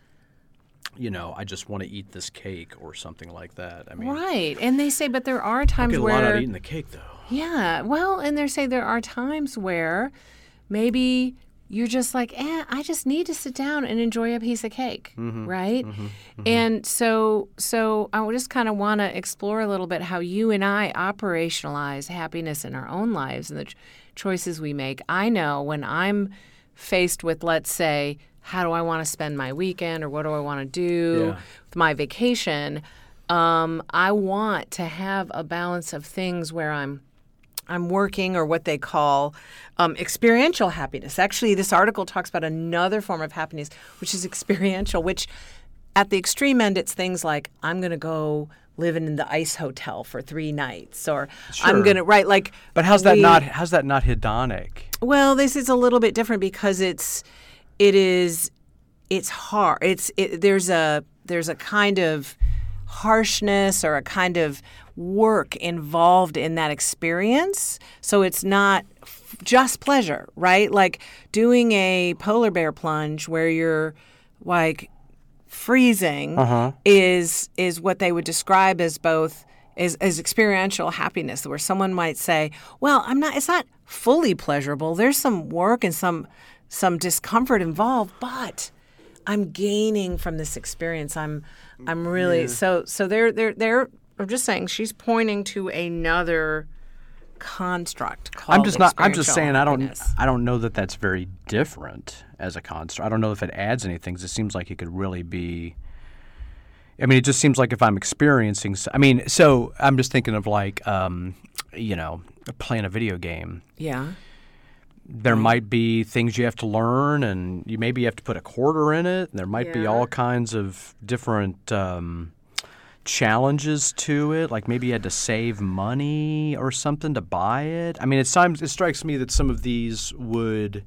you know, I just want to eat this cake or something like that. I mean, right. And they say, but there are I times get a where lot out of eating the cake, though. Yeah. Well, and they say there are times where maybe you're just like, eh, I just need to sit down and enjoy a piece of cake, Mm-hmm. right? And so, so I just kind of want to explore a little bit how you and I operationalize happiness in our own lives and the ch- choices we make. I know when I'm faced with, let's say, how do I want to spend my weekend or what do I want to do Yeah. with my vacation? Um, I want to have a balance of things where I'm I'm working or what they call um, experiential happiness. Actually, this article talks about another form of happiness, which is experiential, which at the extreme end, it's things like I'm going to go live in the ice hotel for three nights, or I'm going to, right? Like, But how's that we- not? How's that not hedonic? well, this is a little bit different because it's it is it's hard. It's it, there's a there's a kind of harshness or a kind of work involved in that experience. So it's not f- just pleasure, right? Like doing a polar bear plunge where you're like freezing uh-huh. is is what they would describe as both as experiential happiness where someone might say well i'm not it's not fully pleasurable there's some work and some some discomfort involved but i'm gaining from this experience i'm i'm really so so they're they're they're i'm just saying she's pointing to another construct called I'm just not. I'm just saying. I don't. happiness. I don't know that that's very different as a construct. I don't know if it adds anything. It seems like it could really be. I mean, it just seems like if I'm experiencing. I mean, so I'm just thinking of like, um, you know, playing a video game. yeah There might be things you have to learn, and you maybe have to put a quarter in it. And there might be all kinds of different. Um, challenges to it like maybe you had to save money or something to buy it i mean it it strikes me that some of these would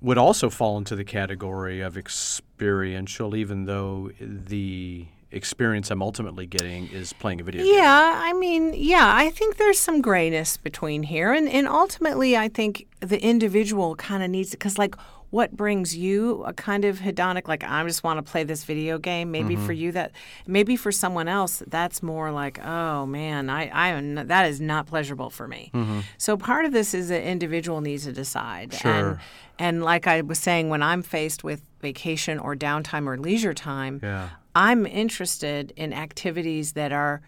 would also fall into the category of experiential even though the experience i'm ultimately getting is playing a video game Yeah, I mean, yeah, I think there's some grayness between here, and and ultimately, I think the individual kind of needs it because like. What brings you a kind of hedonic, like I just want to play this video game? Maybe for Mm-hmm. you that, maybe for someone else that's more like, oh man, I, I am not, that is not pleasurable for me. So part of this is the individual needs to decide. And, Sure. and like I was saying, when I'm faced with vacation or downtime or leisure time, Yeah. I'm interested in activities that are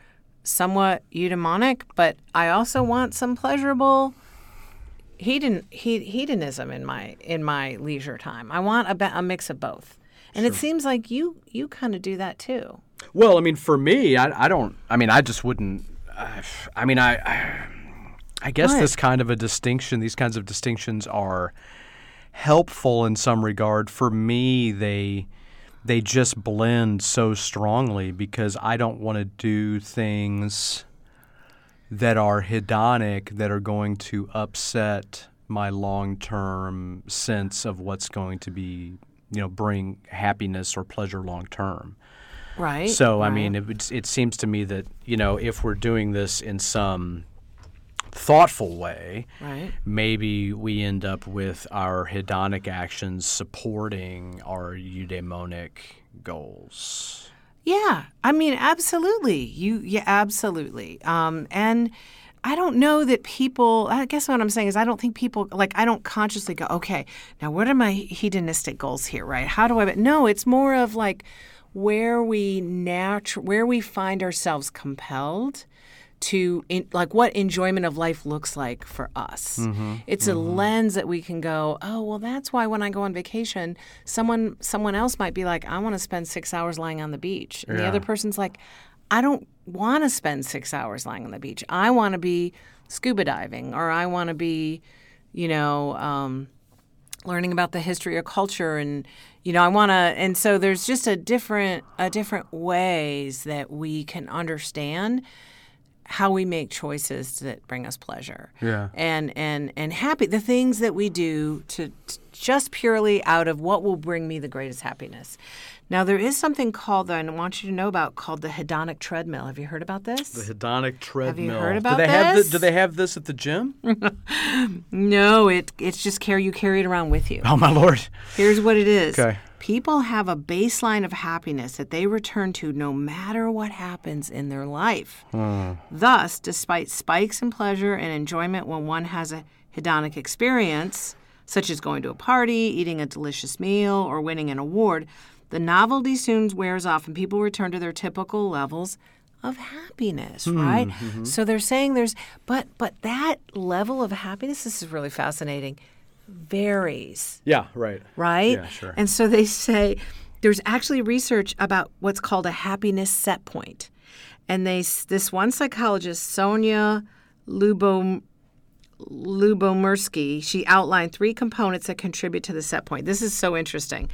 somewhat eudaimonic, but I also want some pleasurable hedon, he, hedonism in my in my leisure time. I want a, a mix of both. And it seems like you you kind of do that too. well i mean for me i, I don't i mean i just wouldn't uh, i mean i i, I guess What? this kind of a distinction these kinds of distinctions are helpful in some regard. For me, they they just blend so strongly because I don't want to do things that are hedonic that are going to upset my long-term sense of what's going to be, you know, bring happiness or pleasure long term. Right. So I mean, it, it seems to me that you know if we're doing this in some thoughtful way, Right. maybe we end up with our hedonic actions supporting our eudaimonic goals. Yeah, I mean, absolutely. You, yeah, absolutely. Um, and I don't know that people. I guess what I'm saying is, I don't think people like. I don't consciously go, okay, now what are my hedonistic goals here, right? How do I? No, it's more of like where we natu- where we find ourselves compelled to in, like what enjoyment of life looks like for us. It's a lens that we can go, oh well, that's why when I go on vacation, someone someone else might be like, I want to spend six hours lying on the beach, and the other person's like, I don't want to spend six hours lying on the beach. I want to be scuba diving, or I want to be, you know. Um, learning about the history or culture and you know i want to and so there's just a different a different ways that we can understand how we make choices that bring us pleasure Yeah. and and and happy the things that we do to, to just purely out of what will bring me the greatest happiness now there is something called that i want you to know about called the hedonic treadmill have you heard about this The hedonic treadmill. Have you heard about do they have this? the, Do they have this at the gym? no it it's just carry you carry it around with you oh my lord! Here's what it is. Okay. People have a baseline of happiness that they return to no matter what happens in their life. Hmm. Thus, despite spikes in pleasure and enjoyment when one has a hedonic experience, such as going to a party, eating a delicious meal, or winning an award, the novelty soon wears off and people return to their typical levels of happiness, hmm, right? Mm-hmm. So they're saying there's but but that level of happiness this is really fascinating varies Yeah, right. right? Yeah, sure. And so they say there's actually research about what's called a happiness set point. And they this one psychologist, Sonja Lubo Lyubomirsky, she outlined three components that contribute to the set point. This is so interesting.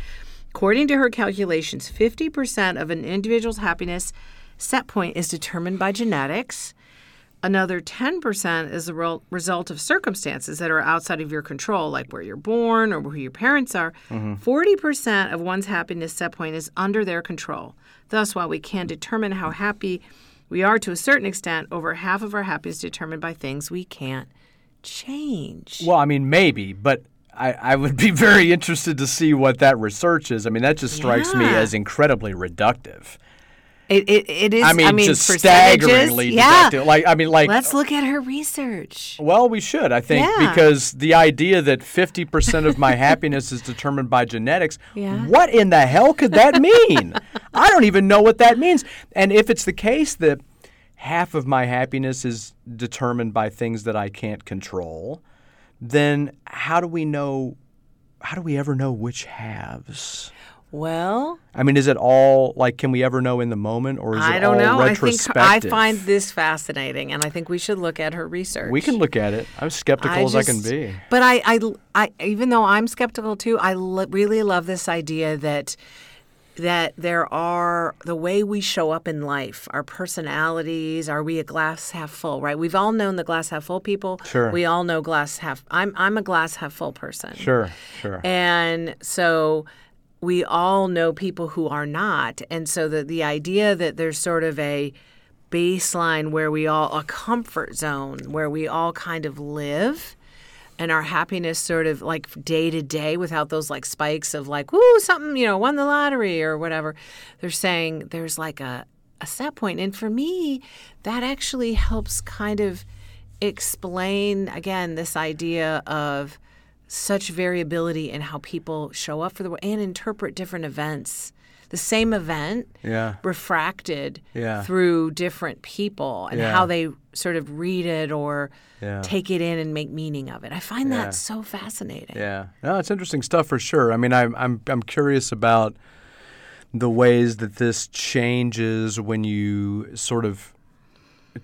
According to her calculations, 50% of an individual's happiness set point is determined by genetics. Another 10% is the re- result of circumstances that are outside of your control, like where you're born or who your parents are. Mm-hmm. 40% of one's happiness set point is under their control. Thus, while we can determine how happy we are to a certain extent, over half of our happiness is determined by things we can't change. Well, I mean, maybe, but I, I would be very interested to see what that research is. I mean, that just strikes me as incredibly reductive. It, it, it is, I mean, just percentages, staggeringly yeah. deductive. Like, I mean, like, Let's look at her research. well, we should, I think, Yeah. because the idea that 50% of my happiness is determined by genetics, Yeah. what in the hell could that mean? I don't even know what that means. And if it's the case that half of my happiness is determined by things that I can't control, then how do we know? How do we ever know which halves? Well, I mean, is it all like? Can we ever know in the moment, or is it I it don't all know. I think retrospective? I find this fascinating, and I think we should look at her research. we can look at it. I'm skeptical as I can be. But I, I, I, even though I'm skeptical too, I lo- really love this idea that that there are the way we show up in life, our personalities. Are we a glass half full? Right? We've all known the glass half full people. Sure. We all know glass half. I'm I'm a glass half full person. Sure, sure. And so we all know people who are not. And so the, the idea that there's sort of a baseline where we all, a comfort zone where we all kind of live and our happiness sort of like day to day without those like spikes of like, woo, something, you know, won the lottery or whatever. They're saying there's like a, a set point. And for me, that actually helps kind of explain again this idea of such variability in how people show up for the world and interpret different events. The same event Yeah. refracted Yeah. through different people and Yeah. how they sort of read it or take it in and make meaning of it. I find that so fascinating. Yeah, no, it's interesting stuff for sure. I mean, I'm I'm I'm curious about the ways that this changes when you sort of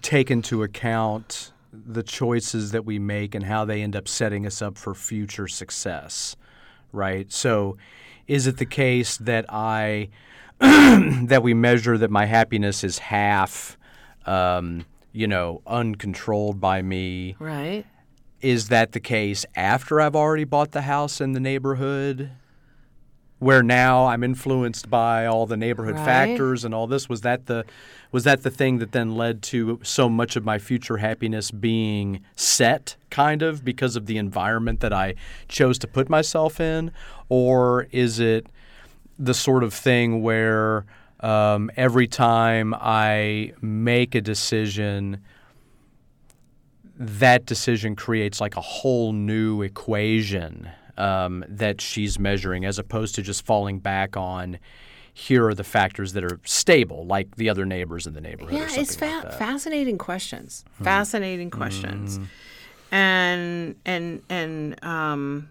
take into account the choices that we make and how they end up setting us up for future success, right? So, is it the case that I that we measure that my happiness is half um, you know, uncontrolled by me. Right. Is that the case after I've already bought the house in the neighborhood? Where now I'm influenced by all the neighborhood Right. factors and all this was that the was that the thing that then led to so much of my future happiness being set kind of because of the environment that I chose to put myself in or is it the sort of thing where um, every time I make a decision that decision creates like a whole new equation um, that she's measuring as opposed to just falling back on here are the factors that are stable like the other neighbors in the neighborhood or Yeah, it's fa- like fascinating questions. Hmm. Fascinating questions. And and and um,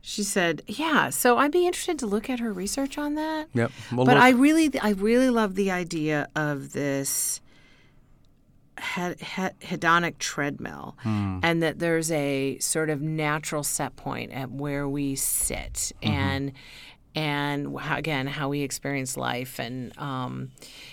she said, "Yeah." So I'd be interested to look at her research on that. Yep. Well, but look- I really, I really love the idea of this hedonic treadmill, Hmm. and that there's a sort of natural set point at where we sit, Mm-hmm. and and again how we experience life, and um,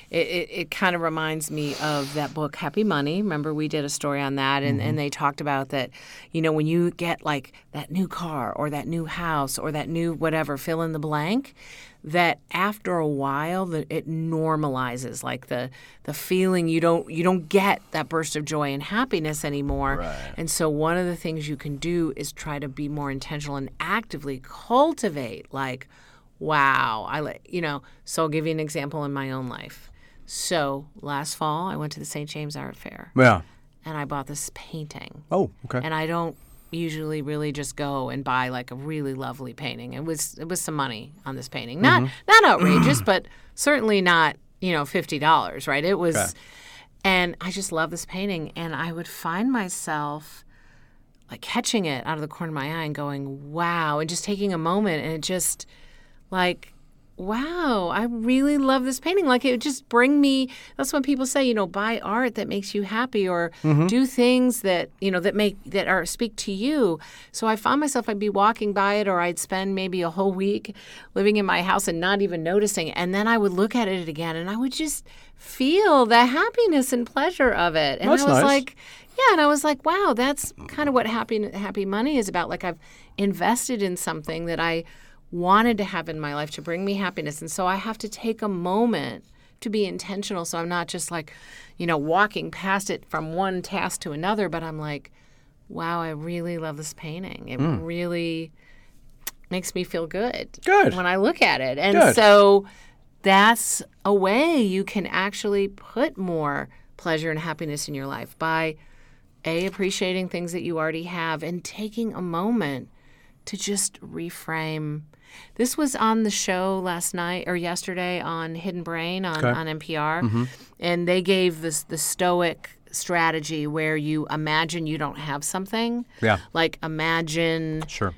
it, it, it kind of reminds me of that book Happy Money. Remember we did a story on that, and, Mm-hmm. and they talked about that, you know, when you get like that new car or that new house or that new whatever, fill in the blank that after a while that it normalizes like the the feeling you don't you don't get that burst of joy and happiness anymore Right. and so one of the things you can do is try to be more intentional and actively cultivate like wow i like you know so i'll give you an example in my own life so last fall i went to the st james art fair yeah. and i bought this painting Oh, okay. and I don't usually really just go and buy like a really lovely painting. It was it was some money on this painting, not mm-hmm. not outrageous, but certainly not you know fifty dollars, right? It was, Okay. and I just love this painting, and I would find myself like catching it out of the corner of my eye and going, wow, and just taking a moment, and it just like wow, I really love this painting. Like it would just bring me that's when people say, you know, buy art that makes you happy or mm-hmm. do things that, you know, that make that are speak to you. So I found myself I'd be walking by it or I'd spend maybe a whole week living in my house and not even noticing. And then I would look at it again and I would just feel the happiness and pleasure of it. And That's I was nice. like yeah, and I was like, wow, that's kind of what happy happy money is about. Like I've invested in something that I wanted to have in my life to bring me happiness, and so I have to take a moment to be intentional. So I'm not just like, you know, walking past it from one task to another, but I'm like, wow, I really love this painting. It hmm. really makes me feel good. Good. when I look at it, and Good. so that's a way you can actually put more pleasure and happiness in your life by a appreciating things that you already have and taking a moment to just reframe this was on the show last night or yesterday on hidden brain on, on npr mm-hmm. and they gave this the stoic strategy where you imagine you don't have something Yeah. like imagine Sure.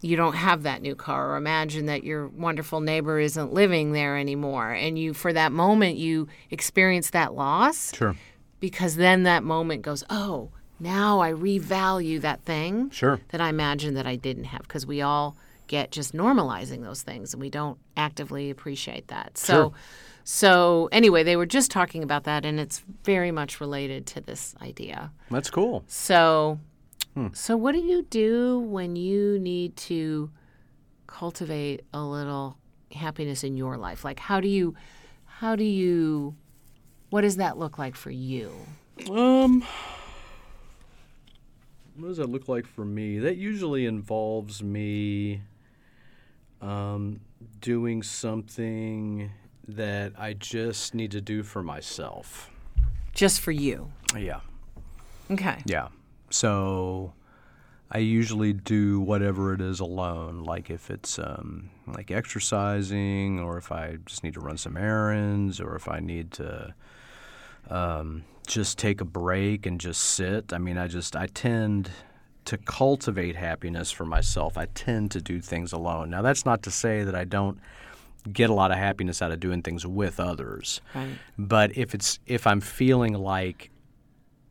you don't have that new car or imagine that your wonderful neighbor isn't living there anymore and you for that moment you experience that loss Sure. because then that moment goes oh now i revalue that thing Sure. that i imagined that i didn't have because we all get just normalizing those things and we don't actively appreciate that so Sure. so anyway they were just talking about that and it's very much related to this idea That's cool. so, Hmm. so what do you do when you need to cultivate a little happiness in your life? Like, how do you, how do you, what does that look like for you? Um, what does that look like for me? That usually involves me um, doing something that I just need to do for myself. Just for you. Yeah. Okay. Yeah. So I usually do whatever it is alone. Like if it's um, like exercising, or if I just need to run some errands, or if I need to um, just take a break and just sit. I mean, I just I tend to cultivate happiness for myself. I tend to do things alone. Now that's not to say that I don't get a lot of happiness out of doing things with others. Right. But if it's if I'm feeling like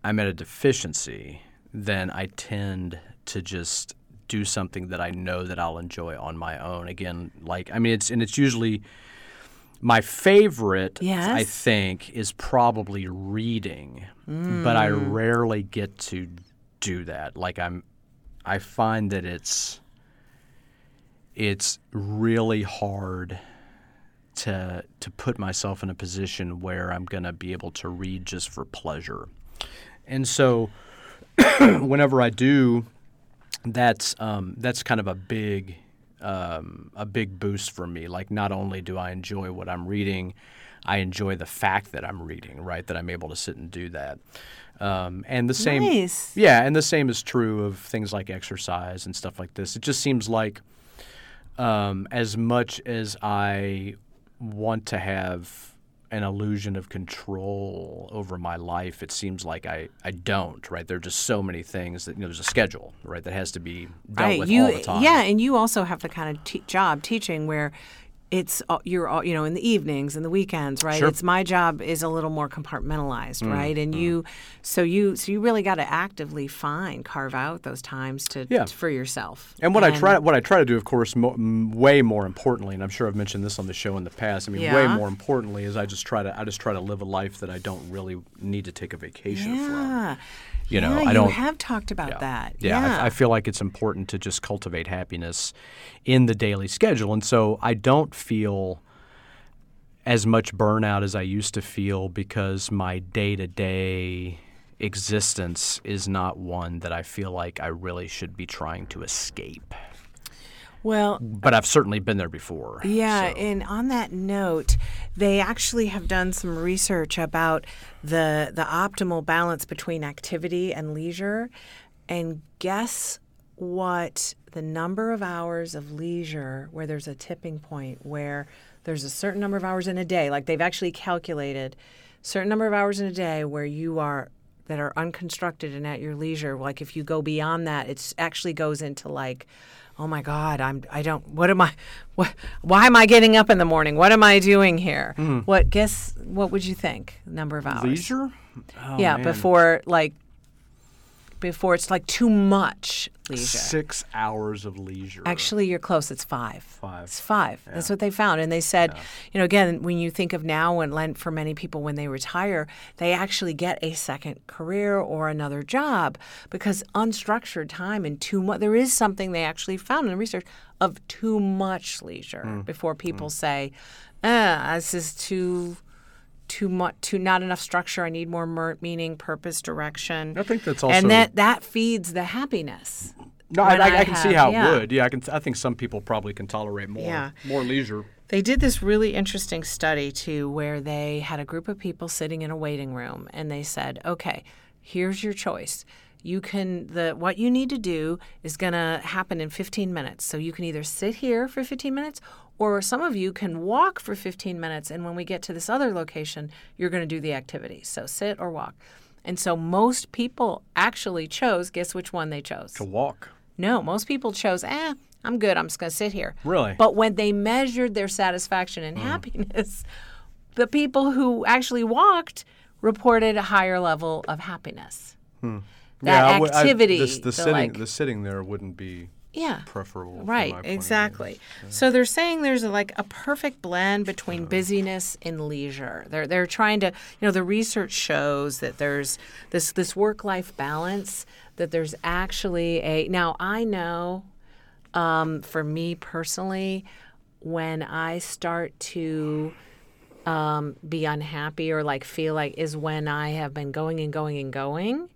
I'm at a deficiency, then I tend to just do something that I know that I'll enjoy on my own. Again, like I mean, it's and it's usually My favorite, I think, is probably reading, but I Mm. rarely get to do that. Like I'm, I find that it's, it's really hard to to put myself in a position where I'm going to be able to read just for pleasure, and so whenever I do, that's um, that's kind of a big um, a big boost for me. Like not only do I enjoy what I'm reading, I enjoy the fact that I'm reading. Right, that I'm able to sit and do that. Um, and the same, Nice. yeah, and the same is true of things like exercise and stuff like this. It just seems like um, as much as I want to have an illusion of control over my life, it seems like I, I don't, right? There are just so many things that, you know, there's a schedule, right, that has to be dealt with you, all the time. Yeah, and you also have the kind of te- job teaching where it's uh, you're all, you know in the evenings and the weekends, right? Sure. It's my job is a little more compartmentalized, Mm, right? And you, so you, so you really got to actively find carve out those times to Yeah. for yourself. And what I try, what I try to do, of course, mo- way more importantly, and I'm sure I've mentioned this on the show in the past. I mean, way more importantly, is I just try to, I just try to live a life that I don't really need to take a vacation from. Yeah. You know, yeah, I don't. You have talked about that. Yeah, Yeah. I, I feel like it's important to just cultivate happiness in the daily schedule, and so I don't feel as much burnout as I used to feel because my day to day existence is not one that I feel like I really should be trying to escape. Well, But I've certainly been there before. Yeah, so- and on that note, they actually have done some research about the the optimal balance between activity and leisure. And guess what the number of hours of leisure where there's a tipping point where there's a certain number of hours in a day, like they've actually calculated certain number of hours in a day where you are that are unconstructed and at your leisure. Like if you go beyond that, it actually goes into like, oh my God, I'm I don't what am I what why am I getting up in the morning? What am I doing here? Hmm. What guess what would you think? Number of hours. leisure. Oh, yeah, man. before like before it's like too much leisure. six hours of leisure. Actually, you're close. It's five. Five. It's five. That's what they found. And they said, you know, again, when you think of now, when Lent for many people when they retire, they actually get a second career or another job because unstructured time and too much. There is something they actually found in the research of too much leisure Hmm. before people say, ah, this is too. Too much, too not enough structure. I need more mer- meaning, purpose, direction. I think that's also- and that that feeds the happiness. No, I, I, I can see how yeah. it would. Yeah, I can. I think some people probably can tolerate more, Yeah. more leisure. They did this really interesting study too, where they had a group of people sitting in a waiting room, and they said, "Okay, here's your choice. You can the what you need to do is going to happen in 15 minutes. So you can either sit here for 15 minutes, or some of you can walk for 15 minutes, and when we get to this other location, you're going to do the activity. So sit or walk." And so most people actually chose. Guess which one they chose? To walk. No, most people chose, eh, I'm good. I'm just going to sit here. Really? But when they measured their satisfaction and happiness, the people who actually walked reported a higher level of happiness. That yeah, I I- activity. this- the, the, sitting, like- the sitting there wouldn't be yeah. preferable. Right, point of view. exactly. So they're saying there's a, like a perfect blend between busyness and leisure. They're they're trying to, you know, the research shows that there's this this work life balance. That there's actually a now I know, um, for me personally, when I start to um, be unhappy or like feel like is when I have been going and going and going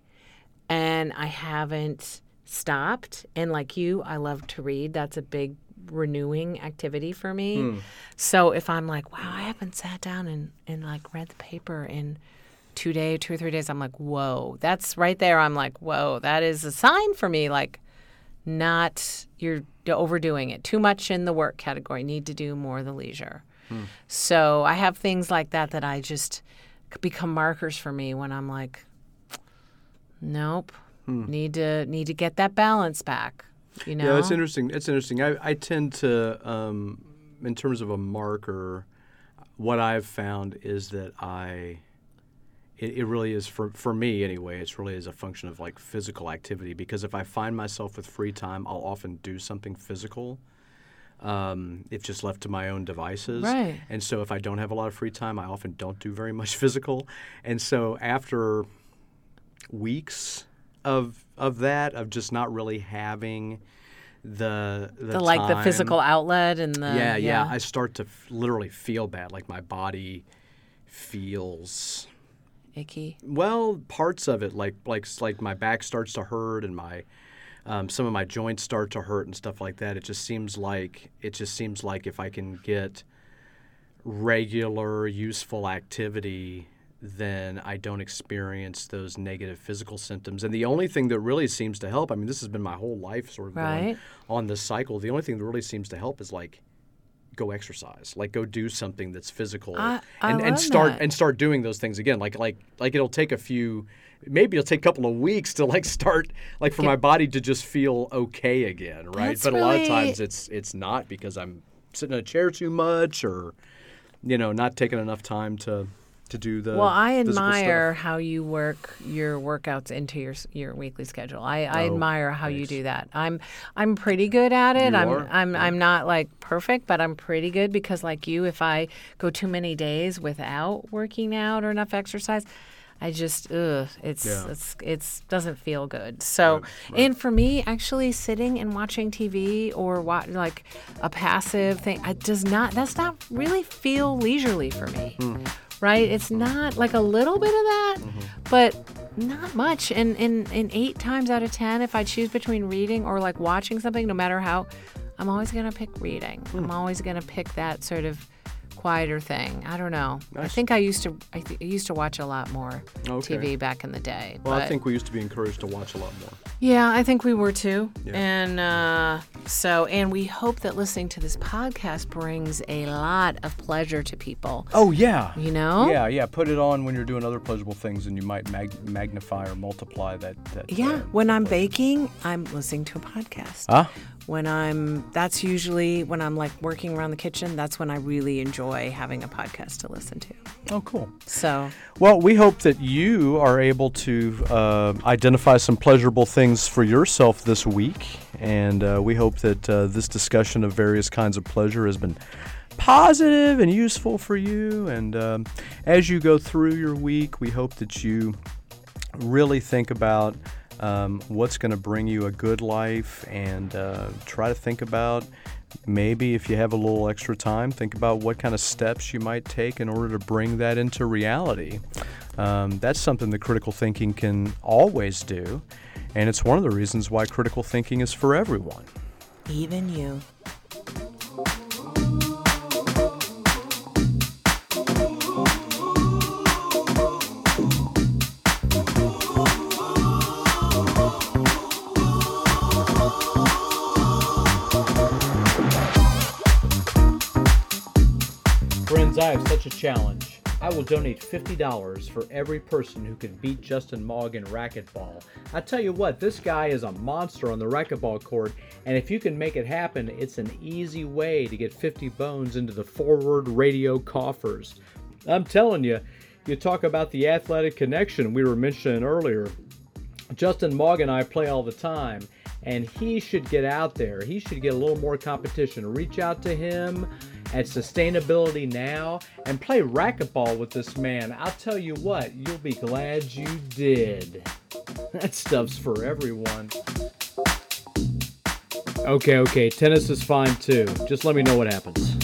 and I haven't stopped. And like you, I love to read. That's a big renewing activity for me. Hmm. So if I'm like, wow, I haven't sat down and, and like read the paper in two day, two or three days, I'm like, whoa, that's right there. I'm like, whoa, that is a sign for me. Like, not you're overdoing it too much in the work category. Need to do more the leisure. Hmm. So I have things like that that I just become markers for me when I'm like, nope, need to need to get that balance back. You know, Yeah, it's interesting. It's interesting. I, I tend to, um, in terms of a marker, what I've found is that I, it, it really is for for me anyway. It's really is a function of like physical activity because if I find myself with free time, I'll often do something physical. um, if just left to my own devices. Right. And so if I don't have a lot of free time, I often don't do very much physical. And so after weeks of of that, of just not really having the the, The, like the physical outlet and the yeah, yeah, I start to f- literally feel bad. Like my body feels icky. well, parts of it, like like like my back starts to hurt and my um, some of my joints start to hurt and stuff like that. It just seems like it just seems like if I can get regular useful activity, then I don't experience those negative physical symptoms. And the only thing that really seems to help, I mean, this has been my whole life sort of going Right. on this cycle. The only thing that really seems to help is like go exercise like go do something that's physical I- I and, and start that. and start doing those things again like like like it'll take a few maybe it'll take a couple of weeks to like start like for my body to just feel okay again right That's but a lot of times it's it's not because i'm sitting in a chair too much or you know not taking enough time to to do the Well, I physical stuff. admire how you work your workouts into your your weekly schedule. I, I Oh, admire how you do that. I'm I'm pretty good at it. You I'm are? I'm I'm not like perfect, but I'm pretty good because like you, if I go too many days without working out or enough exercise. I just ugh, it's Yeah. it's it's doesn't feel good. So, and for me, actually sitting and watching TV or watch like a passive thing, I does not. That's not really feel leisurely for me hmm. Right? It's not like a little bit of that, mm-hmm. but not much. And in in eight times out of ten, if I choose between reading or like watching something, no matter how, I'm always gonna pick reading. I'm hmm. always gonna pick that sort of quieter thing. I don't know. I think I used to I, th- I used to watch a lot more Okay. TV back in the day. well i think we used to be encouraged to watch a lot more yeah, I think we were too. Yeah. And uh, so, and we hope that listening to this podcast brings a lot of pleasure to people. oh yeah You know? yeah yeah put it on when you're doing other pleasurable things and you might mag- magnify or multiply that, that Yeah, uh, when I'm baking, I'm listening to a podcast. Ah. When I'm, that's usually when I'm like working around the kitchen, that's when I really enjoy having a podcast to listen to. oh cool So, Well, we hope that you are able to uh, identify some pleasurable things for yourself this week. And uh, we hope that uh, this discussion of various kinds of pleasure has been positive and useful for you. And um, as you go through your week, we hope that you really think about um, what's going to bring you a good life and uh, try to think about maybe if you have a little extra time, think about what kind of steps you might take in order to bring that into reality. Um, that's something that critical thinking can always do. And it's one of the reasons why critical thinking is for everyone. even you. I have such a challenge. I will donate $50 for every person who can beat Justin Mogg in racquetball. I tell you what, this guy is a monster on the racquetball court, and if you can make it happen, it's an easy way to get 50 bones into the forward radio coffers. I'm telling you, you talk about the athletic connection we were mentioning earlier. Justin Mogg and I play all the time, and he should get out there. He should get a little more competition. Reach out to him at Sustainability Now and play racquetball with this man. I'll tell you what, you'll be glad you did. That stuff's for everyone. Okay, okay, tennis is fine too. Just let me know what happens.